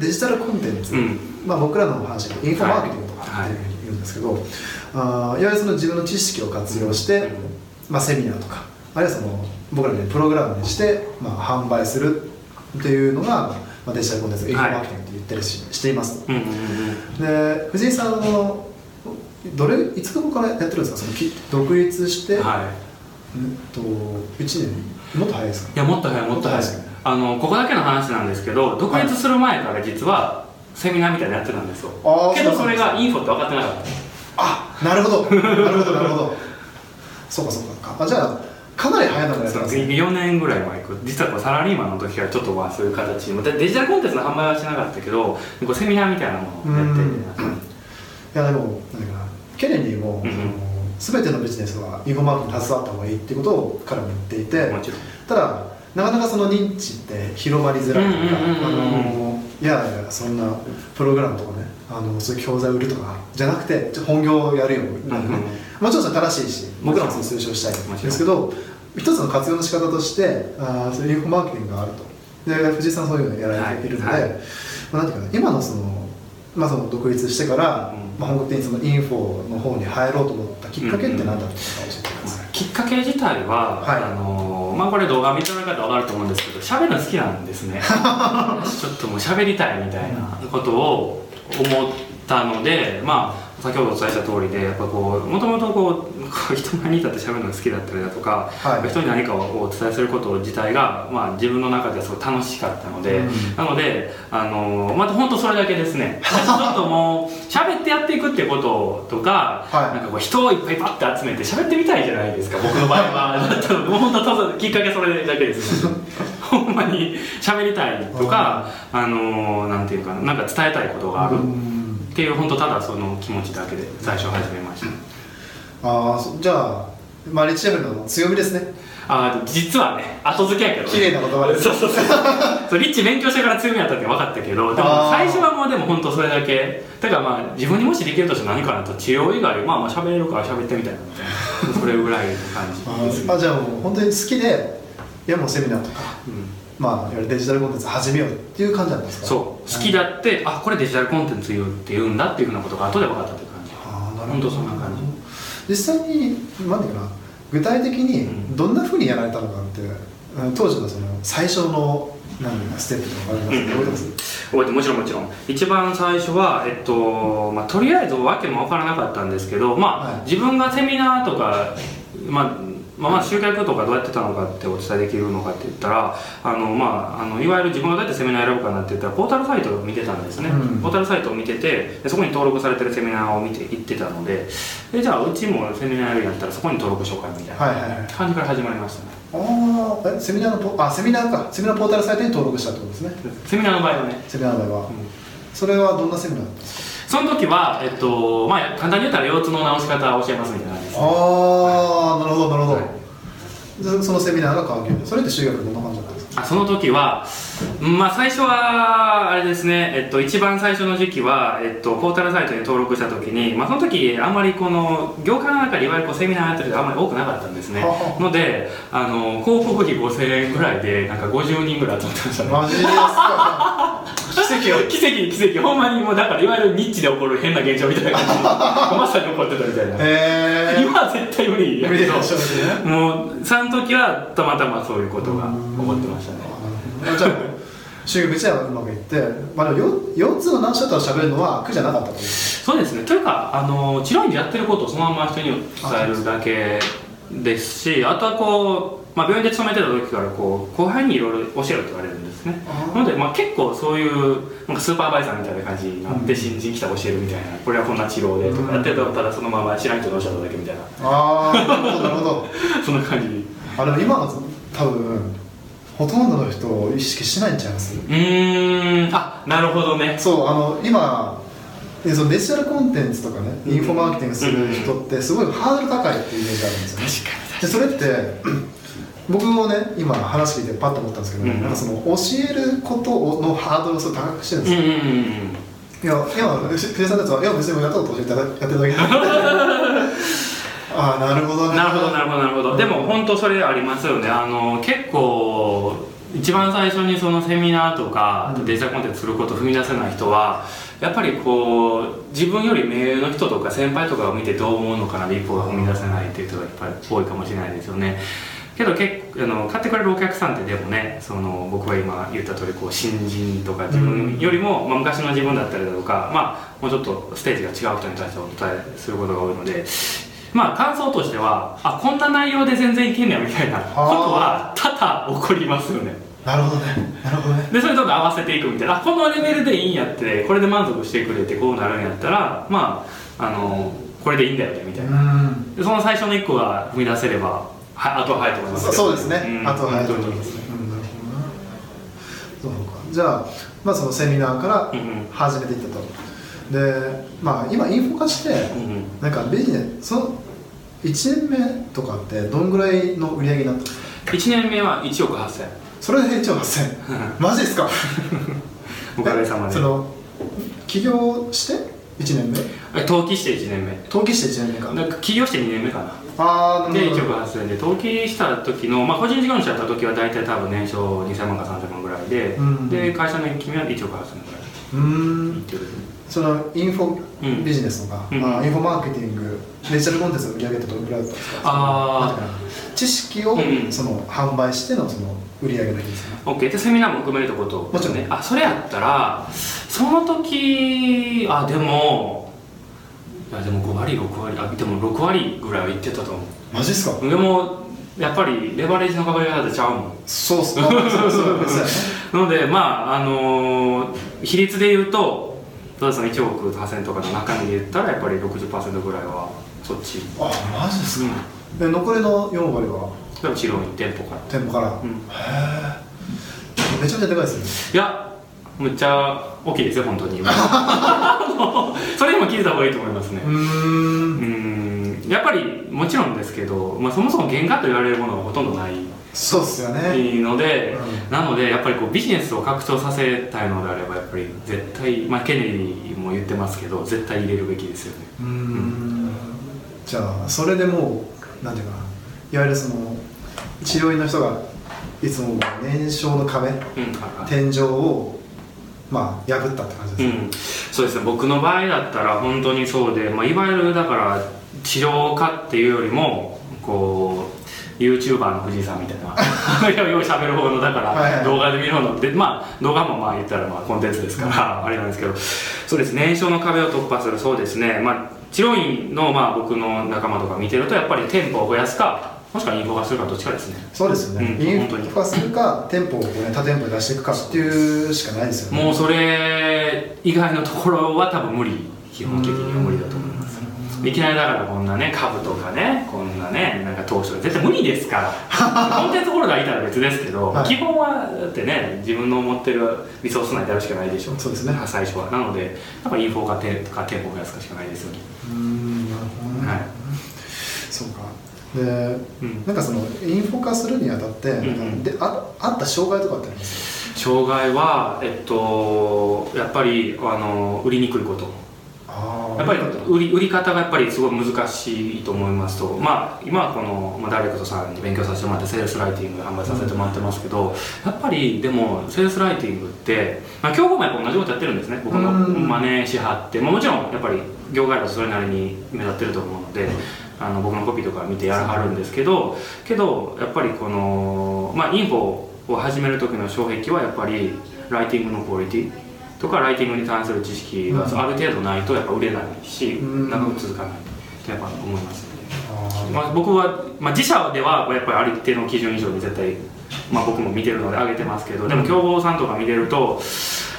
ずデジタルコンテンツ、うん。まあ、僕らの話でインフォマーケティングとかはいっていうふうに言うんですけど、あーいわゆるその自分の知識を活用して、まあ、セミナーとかあるいはその僕らでプログラムにして、まあ、販売するっていうのが、まあ、デジタルコンテンツインフォマーケティングって言ったりし,、しています。とうんうんうん。で藤井さんあのどれいつ頃からやってるんですか？そのき独立して、はい。うんと1年？もっと早いですか？いやもっと早いもっと早いですあのここだけの話なんですけど独立する前から実はセミナーみたいなのやってたんですよ。けどそれがインフォって分かってなかった。あなるほど。なるほどなるほど。そうかそうか。あじゃあかなり早いのがやってますね。4年ぐらい前実はこうサラリーマンの時からちょっとまあそういう形でデジタルコンテンツの販売はしなかったけどこうセミナーみたいなものをやって。ていやでも何かなケネディも、うん全てのビジネスはインフォマーケティングに携わった方がいいっていうことを彼も言っていて。もちろん。ただなかなかその認知って広まりづらいとかあのいやいやそんなプログラムとかねあのそういう教材を売るとかじゃなくて本業をやるようになる。ね、もちろん正しいし僕らもそう推奨したいんですけど一つの活用の仕方としてあーそういうインフォマーケティングがあると。で藤井さんそういうのやられているので、はいはい。まあ、なんていうかな今のその,、まあ、その独立してから、うん。まあ、本格的にそのインフォの方に入ろうと思ったきっかけって何だったのか教えてください、きっかけ自体は、はい。あのまあこれ動画見てる方分かると思うんですけど喋るの好きなんですね。ちょっともう喋りたいみたいなことを思ったのでまあ先ほどお伝えした通りでやっぱこうもともとこうこう 人前に立って喋るのが好きだったりだとか、はい。人に何かをお伝えすること自体が、まあ、自分の中ではすごい楽しかったので、うん。なのであのまた本当それだけですね。ちょっともう 喋ってやっていくっていうこととか、はい。なんかこう人をいっぱいパッて集めて喋ってみたいじゃないですか僕の場合は。だったらもう本当ただきっかけそれだけです、ね、ほんまに喋りたいとかあのなんていうかななんか伝えたいことがある。っうんていう本当ただその気持ちだけで最初始めました。ああそじゃあマリッチレベルの強みですね。あ実はね後付けやけどね。綺麗な言葉です。そうそうそうそう。リッチ勉強してから強みやったって分かったけどでも最初はもうでも本当それだけ。だからまあ自分にもしできるとしたら何かなと治療以外まあまあ喋れるから喋ってみたいな。みたいなそれぐらいの感じ。ああじゃあもう本当に好きでいやもうセミナーとか。うんまあデジタルコンテンツ始めようっていう感じなんですか？そう。好きだってあこれデジタルコンテンツって言うんだっていうふうなことが後で分かったっていう感じああなるほど。そんな感じ。実際に何ていうかな？具体的にどんなふうにやられたのかって、うん当時のその最初の何ステップとかあります？うん。覚えてます？覚えてもちろんもちろん。一番最初は、えっとまあ、とりあえず訳も分からなかったんですけど、まあはい。自分がセミナーとか、まあまあ、まあ集客とかどうやってたのかってお伝えできるのかって言ったらあの、まあ、あのいわゆる自分がどうやってセミナー選ぶかなって言ったらポータルサイトを見てたんですね、うん。ポータルサイトを見ててでそこに登録されてるセミナーを見て行ってたのででじゃあうちもセミナーやるんやったらそこに登録しようかみたいな感じから始まりましたね。ああえセミナーのポあセミナーか。セミナーポータルサイトに登録したってことですね。セミナーの場合はね。セミナーの場合は、うん。それはどんなセミナーだったんですか？その時は、えっとまあ、簡単に言ったら腰痛の治し方を教えますみたいなですああなるほどなるほど、はい。でそのセミナーが関係それって集客どんな感じだったんですか？あその時は、うんまあ、最初はあれですね、えっと、一番最初の時期は、えっと、ポータルサイトに登録した時に、まあ、その時あんまりこの業界の中でいわゆるこうセミナーやってる人あんまり多くなかったんですね。のであの広告費5000円ぐらいでなんか50人ぐらい集まってましたね。マジですか？奇跡を奇跡奇跡。ほんまにもうだからいわゆるニッチで起こる変な現象みたいな感じ。まさに起こってたみたいな。え今は絶対無理ー、やけどね。もうその時はたまたまそういうことが起こってましたね。あじゃあ集客自体はうまくいって、まあ、でもよ腰痛の何し方を喋るのは苦じゃなかったとそうですね。というかあの治療院でやってることをそのまま人に伝えるだけですしあとはこう、まあ、病院で勤めてた時からこう後輩にいろいろ教えろって言われるんですね。なので、まあ、結構そういうなんかスーパーバイザーみたいな感じになって、うん。新人来たら教えるみたいなこれはこんな治療でとかやってたらただそのまま知らん人に教えただけみたいな。ああなるほどなるほど。そんな感じ。あでも今の多分ほとんどの人を意識しないんちゃいます？うーん。あなるほどね。そうあの今えそのデジタルコンテンツとかねインフォマーケティングする人ってすごいハードル高いっていうイメージあるんですよね。確かに。でそれって僕もね今話聞いてパッと思ったんですけど、うんなんかその教えることのハードルをすごい高くしてるんですよ、うんうんうんうん。いや今藤井さんたちは「いや別にやったこと教えてやってるだけだ」ああなるほどね。なるほどなるほどなるほど。でも本当それありますよね。あの結構一番最初にそのセミナーとかうん。デジタルコンテンツすることを踏み出せない人はやっぱりこう自分より目上の人とか先輩とかを見てどう思うのかなで一歩が踏み出せないっていう人がやっぱり多いかもしれないですよねけど結構あの買ってくれるお客さんってでもねその僕が今言った通りこり新人とか自分よりも、まあ、昔の自分だったりだとか、まあ、もうちょっとステージが違う人に対してお伝えすることが多いのでまあ感想としてはあこんな内容で全然いけんねやみたいなことは多々起こりますよね。なるほどね。なるほどね。でそれと合わせていくみたいなあこのレベルでいいんやってこれで満足してくれてこうなるんやったらまああのこれでいいんだよねみたいな。うん。でその最初の一個が踏み出せればはあとは早いと思いますそうですね、ん。あとは早いと思いますね、そうか。じゃあまあそのセミナーから始めていったと、でまあ今インフォ化して、なんかビジネスその1年目とかってどんぐらいの売り上げになったんですか？1年目は1億8000それで1億8000 マジですか？おかげさまで。その起業して1年目？え登記して1年目。登記して1年目か。なんか起業して2年目かな。ああで1億8000円で。登記した時の、まあ、個人事業主やった時は大体多分年商2000万か3000万ぐらいで、うん。で会社の1期目は1億8000円ぐらいうーん。そのインフォうん。ビジネスとか、うん。まあ、インフォマーケティングデジタルコンテンツの売り上げってどのくらいだったんですか？あ知識をうん。その販売してのその売り上げだけですか。OK でセミナーも含めるってこと？もちろん。ね。あそれやったらその時あでもいやでも5割6割あでも6割ぐらいはいってたと思マジっすか？うでもやっぱりレバレージのかかり方ちゃうもん。そうっす。そうそうなのでまああのー比率で言うとどうですか1億8000とかの中身で言ったらやっぱり60%ぐらいはそっち。あマジですうん。残りの4割は？でも治療院店舗から。店舗から、ん。へえめちゃめちゃでかいですね。いやむっちゃ大きいですよ本当に。それにも聞いた方がいいと思いますね。うーん。うんやっぱりもちろんですけど、まあ、そもそも原価と言われるものがほとんどないそうっすよね。ので、うなのでやっぱりこうビジネスを拡張させたいのであればやっぱり絶対、まあ、ケネディも言ってますけど絶対入れるべきですよね。うーん。じゃあそれでもうなんていうかな。いわゆるその治療院の人がいつも年商の壁うん天井をまあ破ったって感じですね、うん、そうですね。僕の場合だったら本当にそうで、まあ、いわゆるだから治療家っていうよりもこう YouTuber の藤井さんみたいな。い やよう喋る方のだから動画で見る方のでまあ動画もまあ言ったらまあコンテンツですからあれなんですけど。そうです年商の壁を突破する。そうですね。まあ治療院のまあ僕の仲間とか見てるとやっぱり店舗を増やすかもしくはインフォ化するかどっちかですね。そうですよね、うんインフォ化するか店舗をね、他店舗に出していくかっていうしかないですよね。もうそれ以外のところは多分無理。基本的には無理だと思いますいきなりだからこんなね株とかねこんなねなんか投資とか絶対無理ですから。コンテンツホルダーいたら別ですけど、はい。基本はだってね自分の持ってるリソース内でやるしかないでしょそうですね。最初は。なのでやっぱインフォ化店か店舗を増やすかしかないですよ。ねうーんなるほどね、はい。そうか。でうん。なんかそのインフォ化するにあたって、んうん。でああった障害とかってあります？障害はえっとやっぱりあの売りにくいこと。あやっぱり売り売り方がやっぱりすごい難しいと思いますと、まあ、今はこの、まあ、ダイレクトさんに勉強させてもらってセールスライティング販売させてもらってますけど、やっぱりでもセールスライティングって、まあ、競合もやっぱ同じことやってるんですね。僕のうん。真似しはって、まあ、もちろんやっぱり業界だとそれなりに目立ってると思うので。あの僕のコピーとか見てやらはるんですけどけどやっぱりこの、まあ、インフォを始める時の障壁はやっぱりライティングのクオリティとかライティングに関する知識がある程度ないとやっぱ売れないし、うん。長く続かないってやっぱ思います、あまあ、僕は、まあ、自社ではやっぱりある程度の基準以上に絶対、まあ、僕も見てるので上げてますけどでも競合さんとか見てると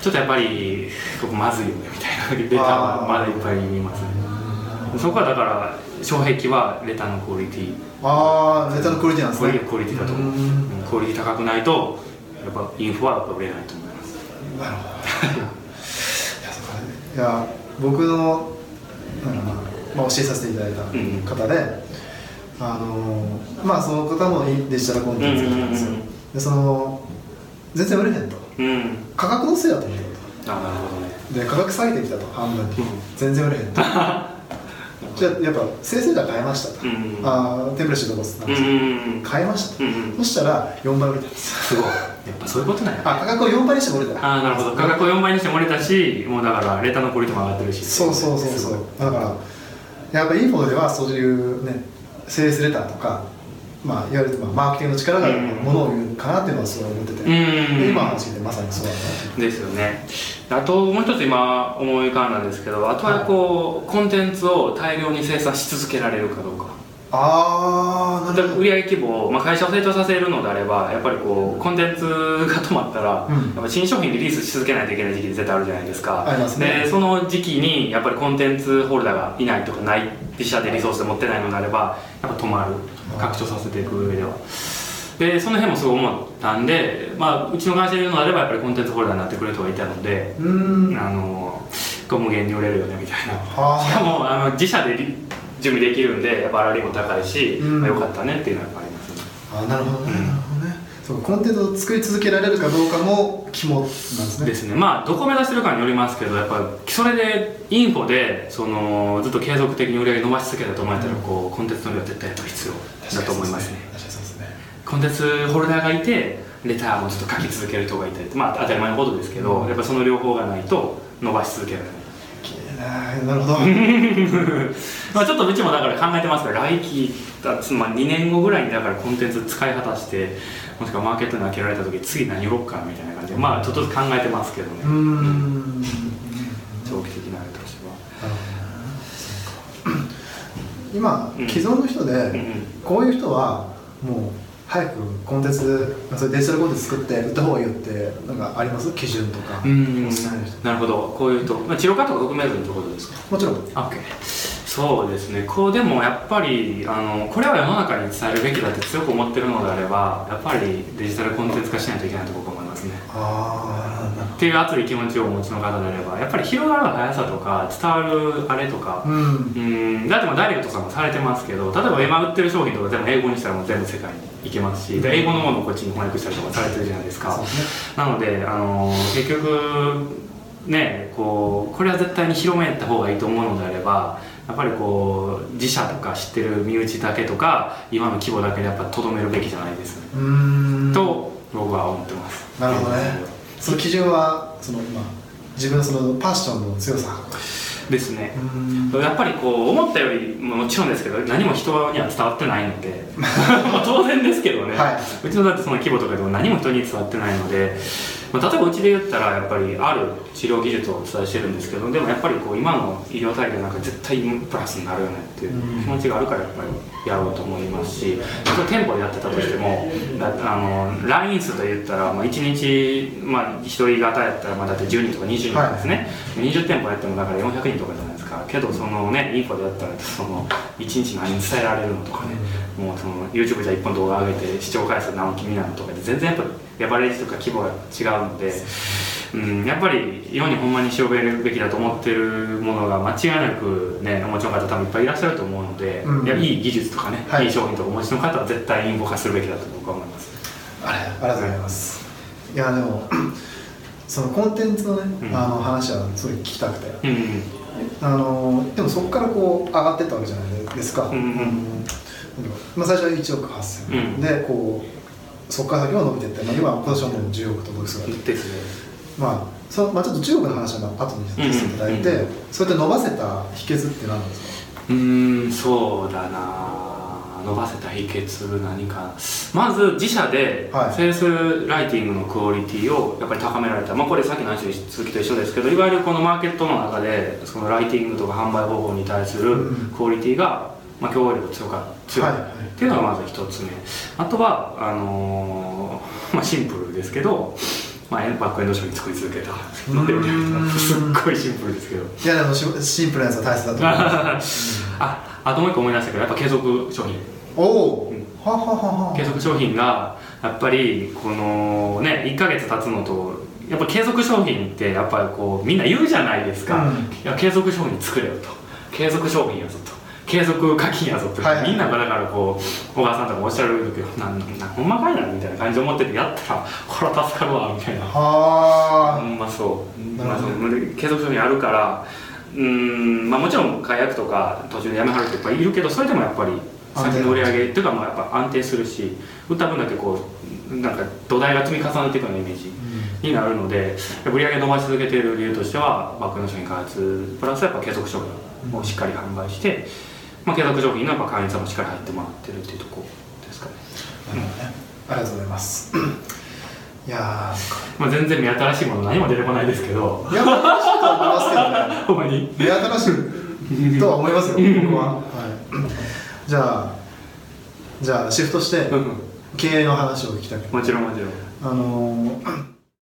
ちょっとやっぱりここまずいよねみたいなレターはまだいっぱい見ますね。そこはだから障壁はレターのクオリティ。あーネタのクオリティなんですね。クオリティだと思う、クオリティ高くないとやっぱインフォはやっぱ売れないと思いますなるほど。いや僕のなんかまあ、まあ、教えさせていただいた方で、あのまあその方もデジタルコンテンツだったんですよ、うんうんうん。でその全然売れへんと。うん。価格のせいだと思ってたあなるほどね。とで価格下げてきたと。半分に、うん。全然売れへんと じゃあやっぱ生成じゃ変えましたと、うんあーテンプレシートボスなんうんですよ、うん。変えましたと、そしたら4倍売れたんです。すごい。やっぱそういうことなんや。あ価格を4倍にしても売れた。ああなるほど。価格を4倍にしてもれたしもうだからレターのクオリティも上がってるし。そうそうそうそう。だからやっぱインフォではそういうねセールスレターとかまあいわゆるまあマーケティングの力がものを言うかなっていうのはすごい思ってて、うん。で今の話聞いてまさにそうだですよね。あともう一つ今思い浮かんだんですけどあとはこう、コンテンツを大量に生産し続けられるかどうかああなるほど。売上規模を、まあ、会社を成長させるのであればやっぱりこうコンテンツが止まったら、うん。やっぱ新商品リリースし続けないといけない時期絶対あるじゃないですか。ありますね。でその時期にやっぱりコンテンツホルダーがいないとかない自社でリソースで持ってないのであればやっぱ止まる拡張させていく上では。でその辺もすごい思ったんで、まあ、うちの会社で言うのであればやっぱりコンテンツホルダーになってくれる人がいたので、うーん。あの無限に売れるよねみたいな。はしかもあの自社でリ準備できるんでやっぱ粗利も高いし、うん。まあ、よかったねっていうのはやっぱありますね。あなるほどね、うんなるほどね。そうかコンテンツを作り続けられるかどうかも肝なんですね。ですね。まあどこ目指してるかによりますけどやっぱそれでインフォでそのずっと継続的に売り上げ伸ばし続けたと思えたらこうコンテンツの量は絶対やっぱ必要だと思いますね。確かにそうですね。コンテンツホルダーがいてレターもずっと書き続ける人がいてまあ当たり前のことですけど、やっぱその両方がないと伸ばし続けられない。なるほど まあちょっとうちもだから考えてますから来期だまあ、2年後ぐらいにだからコンテンツ使い果たしてもしくはマーケットに開けられた時次何売ろうかみたいな感じでまあちょっとずつ考えてますけどね、うーん。長期的なあれとしては。今、うん。既存の人で、うんうん。こういう人はもう早くコンテンツそれデジタルコンテンツ作って売った方がいいよってなんかあります？基準とか、なるほど。こういうと、まあ、治療家とか含めずにってことですか？もちろん。OK そうですね。こうでもやっぱりあのこれは世の中に伝えるべきだって強く思ってるのであればやっぱりデジタルコンテンツ化しないといけないと僕は思いますね。ああっていう熱い気持ちをお持ちの方であればやっぱり広がる速さとか伝わるあれとかうん。うんだってもうダイレクトさんもされてますけど例えば今売ってる商品とか全部英語にしたらもう全部世界に行けますしで英語のものをこっちに翻訳したりとかされてるじゃないですか。ね。なのであの結局ねこうこれは絶対に広めた方がいいと思うのであればやっぱりこう自社とか知ってる身内だけとか今の規模だけでやっぱとどめるべきじゃないです、と僕は思ってます。なるほどね。その基準はその、まあ、自分のそのパッションの強さ。ですね。やっぱりこう思ったよりももちろんですけど何も人には伝わってないので。まあ当然ですけどね、はい。うちのだってその規模とかでも何も人に伝わってないので、まあ、例えばうちで言ったらやっぱりある治療技術をお伝えしてるんですけどでもやっぱりこう今の医療体系なんか絶対プラスになるよねっていう気持ちがあるからやっぱりやろうと思いますし例えば店舗でやってたとしてもだあの LINE 数と言ったら、まあ、1日、まあ、1人型やったらまあだって10人とか20人とかですね、20店舗やってもだから400人とかじゃないですか。けどそのねインフォでやったらその1日何伝えられるのとかね、もうその YouTube じゃ1本動画上げて視聴回数何君なのとかで全然やっぱレバレッジとか規模が違うので、うん、やっぱり世にほんまに広げるべきだと思ってるものが間違いなくねお持ちの方多分いっぱいいらっしゃると思うので、うん。いやいい技術とかね、はい。い、い商品とかお持ちの方は絶対インフォ化するべきだと僕は思います。あれありがとうございます。いやでも そのコンテンツのね、うん。あの話はすごい聞きたくて。うんうんあのでもそこからこう上がってったわけじゃないですか、うんうんうん。まあ、最初は1億8000、うん。でこうそこから先は伸びていって、まあ、今今年はもう10億届く姿ですね。まあそのまあ、ちょっと中国の話は後にさせていただいて、うんうんそうやって伸ばせた秘訣って何なんですか？うーんそうだな。伸ばせた秘訣何か。まず自社ではい。セールスライティングのクオリティをやっぱり高められた、まあ、これさっきの話の続きと一緒ですけどいわゆるこのマーケットの中でそのライティングとか販売方法に対するうん。クオリティが、まあ、競合力強か強い、はい。はいっていうのがまず一つ目。あとはあのー まあ、シンプルですけど、まあ、バックエンド商品作り続けた。ので すっごいシンプルですけど。いやでもしシンプルなやつは大切だと思います。ああともう一個思い出したけどやっぱ継続商品。おお、うん。はははは。継続商品がやっぱりこのね1ヶ月経つのとやっぱ継続商品ってやっぱりこうみんな言うじゃないですか、うん。いや継続商品作れよと。継続商品やぞと継続課金やぞって、はいはい。みんながだからこう小川さんとかおっしゃるけどなんなんほんまかいなみたいな感じで思っててやった。らこれは助かるわみたいな。ほはんまそう。まあそうで継続商品あるからうんまあもちろん解約とか途中でやめはる人いっぱいいるけどそれでもやっぱり先の売り上げっていうかまあやっぱ安定するし売った分だけこうなんか土台が積み重なっていくようなイメージになるので売り上げ伸ばし続けている理由としてはバックの商品開発プラスやっぱ継続商品をしっかり販売して、まあ、継続商品のやっぱ会員さんもしっかり入ってもらってるっていうところですかね、ありがとうございます。いやまあ、全然目新しいもの何も出てこないですけど。ーいや新しいと思いますけどね。ほんまに。目新しいとは思いますよ僕は、はい、じゃあじゃあシフトしてうん。経営の話を聞きたくもちろんもちろん。あのー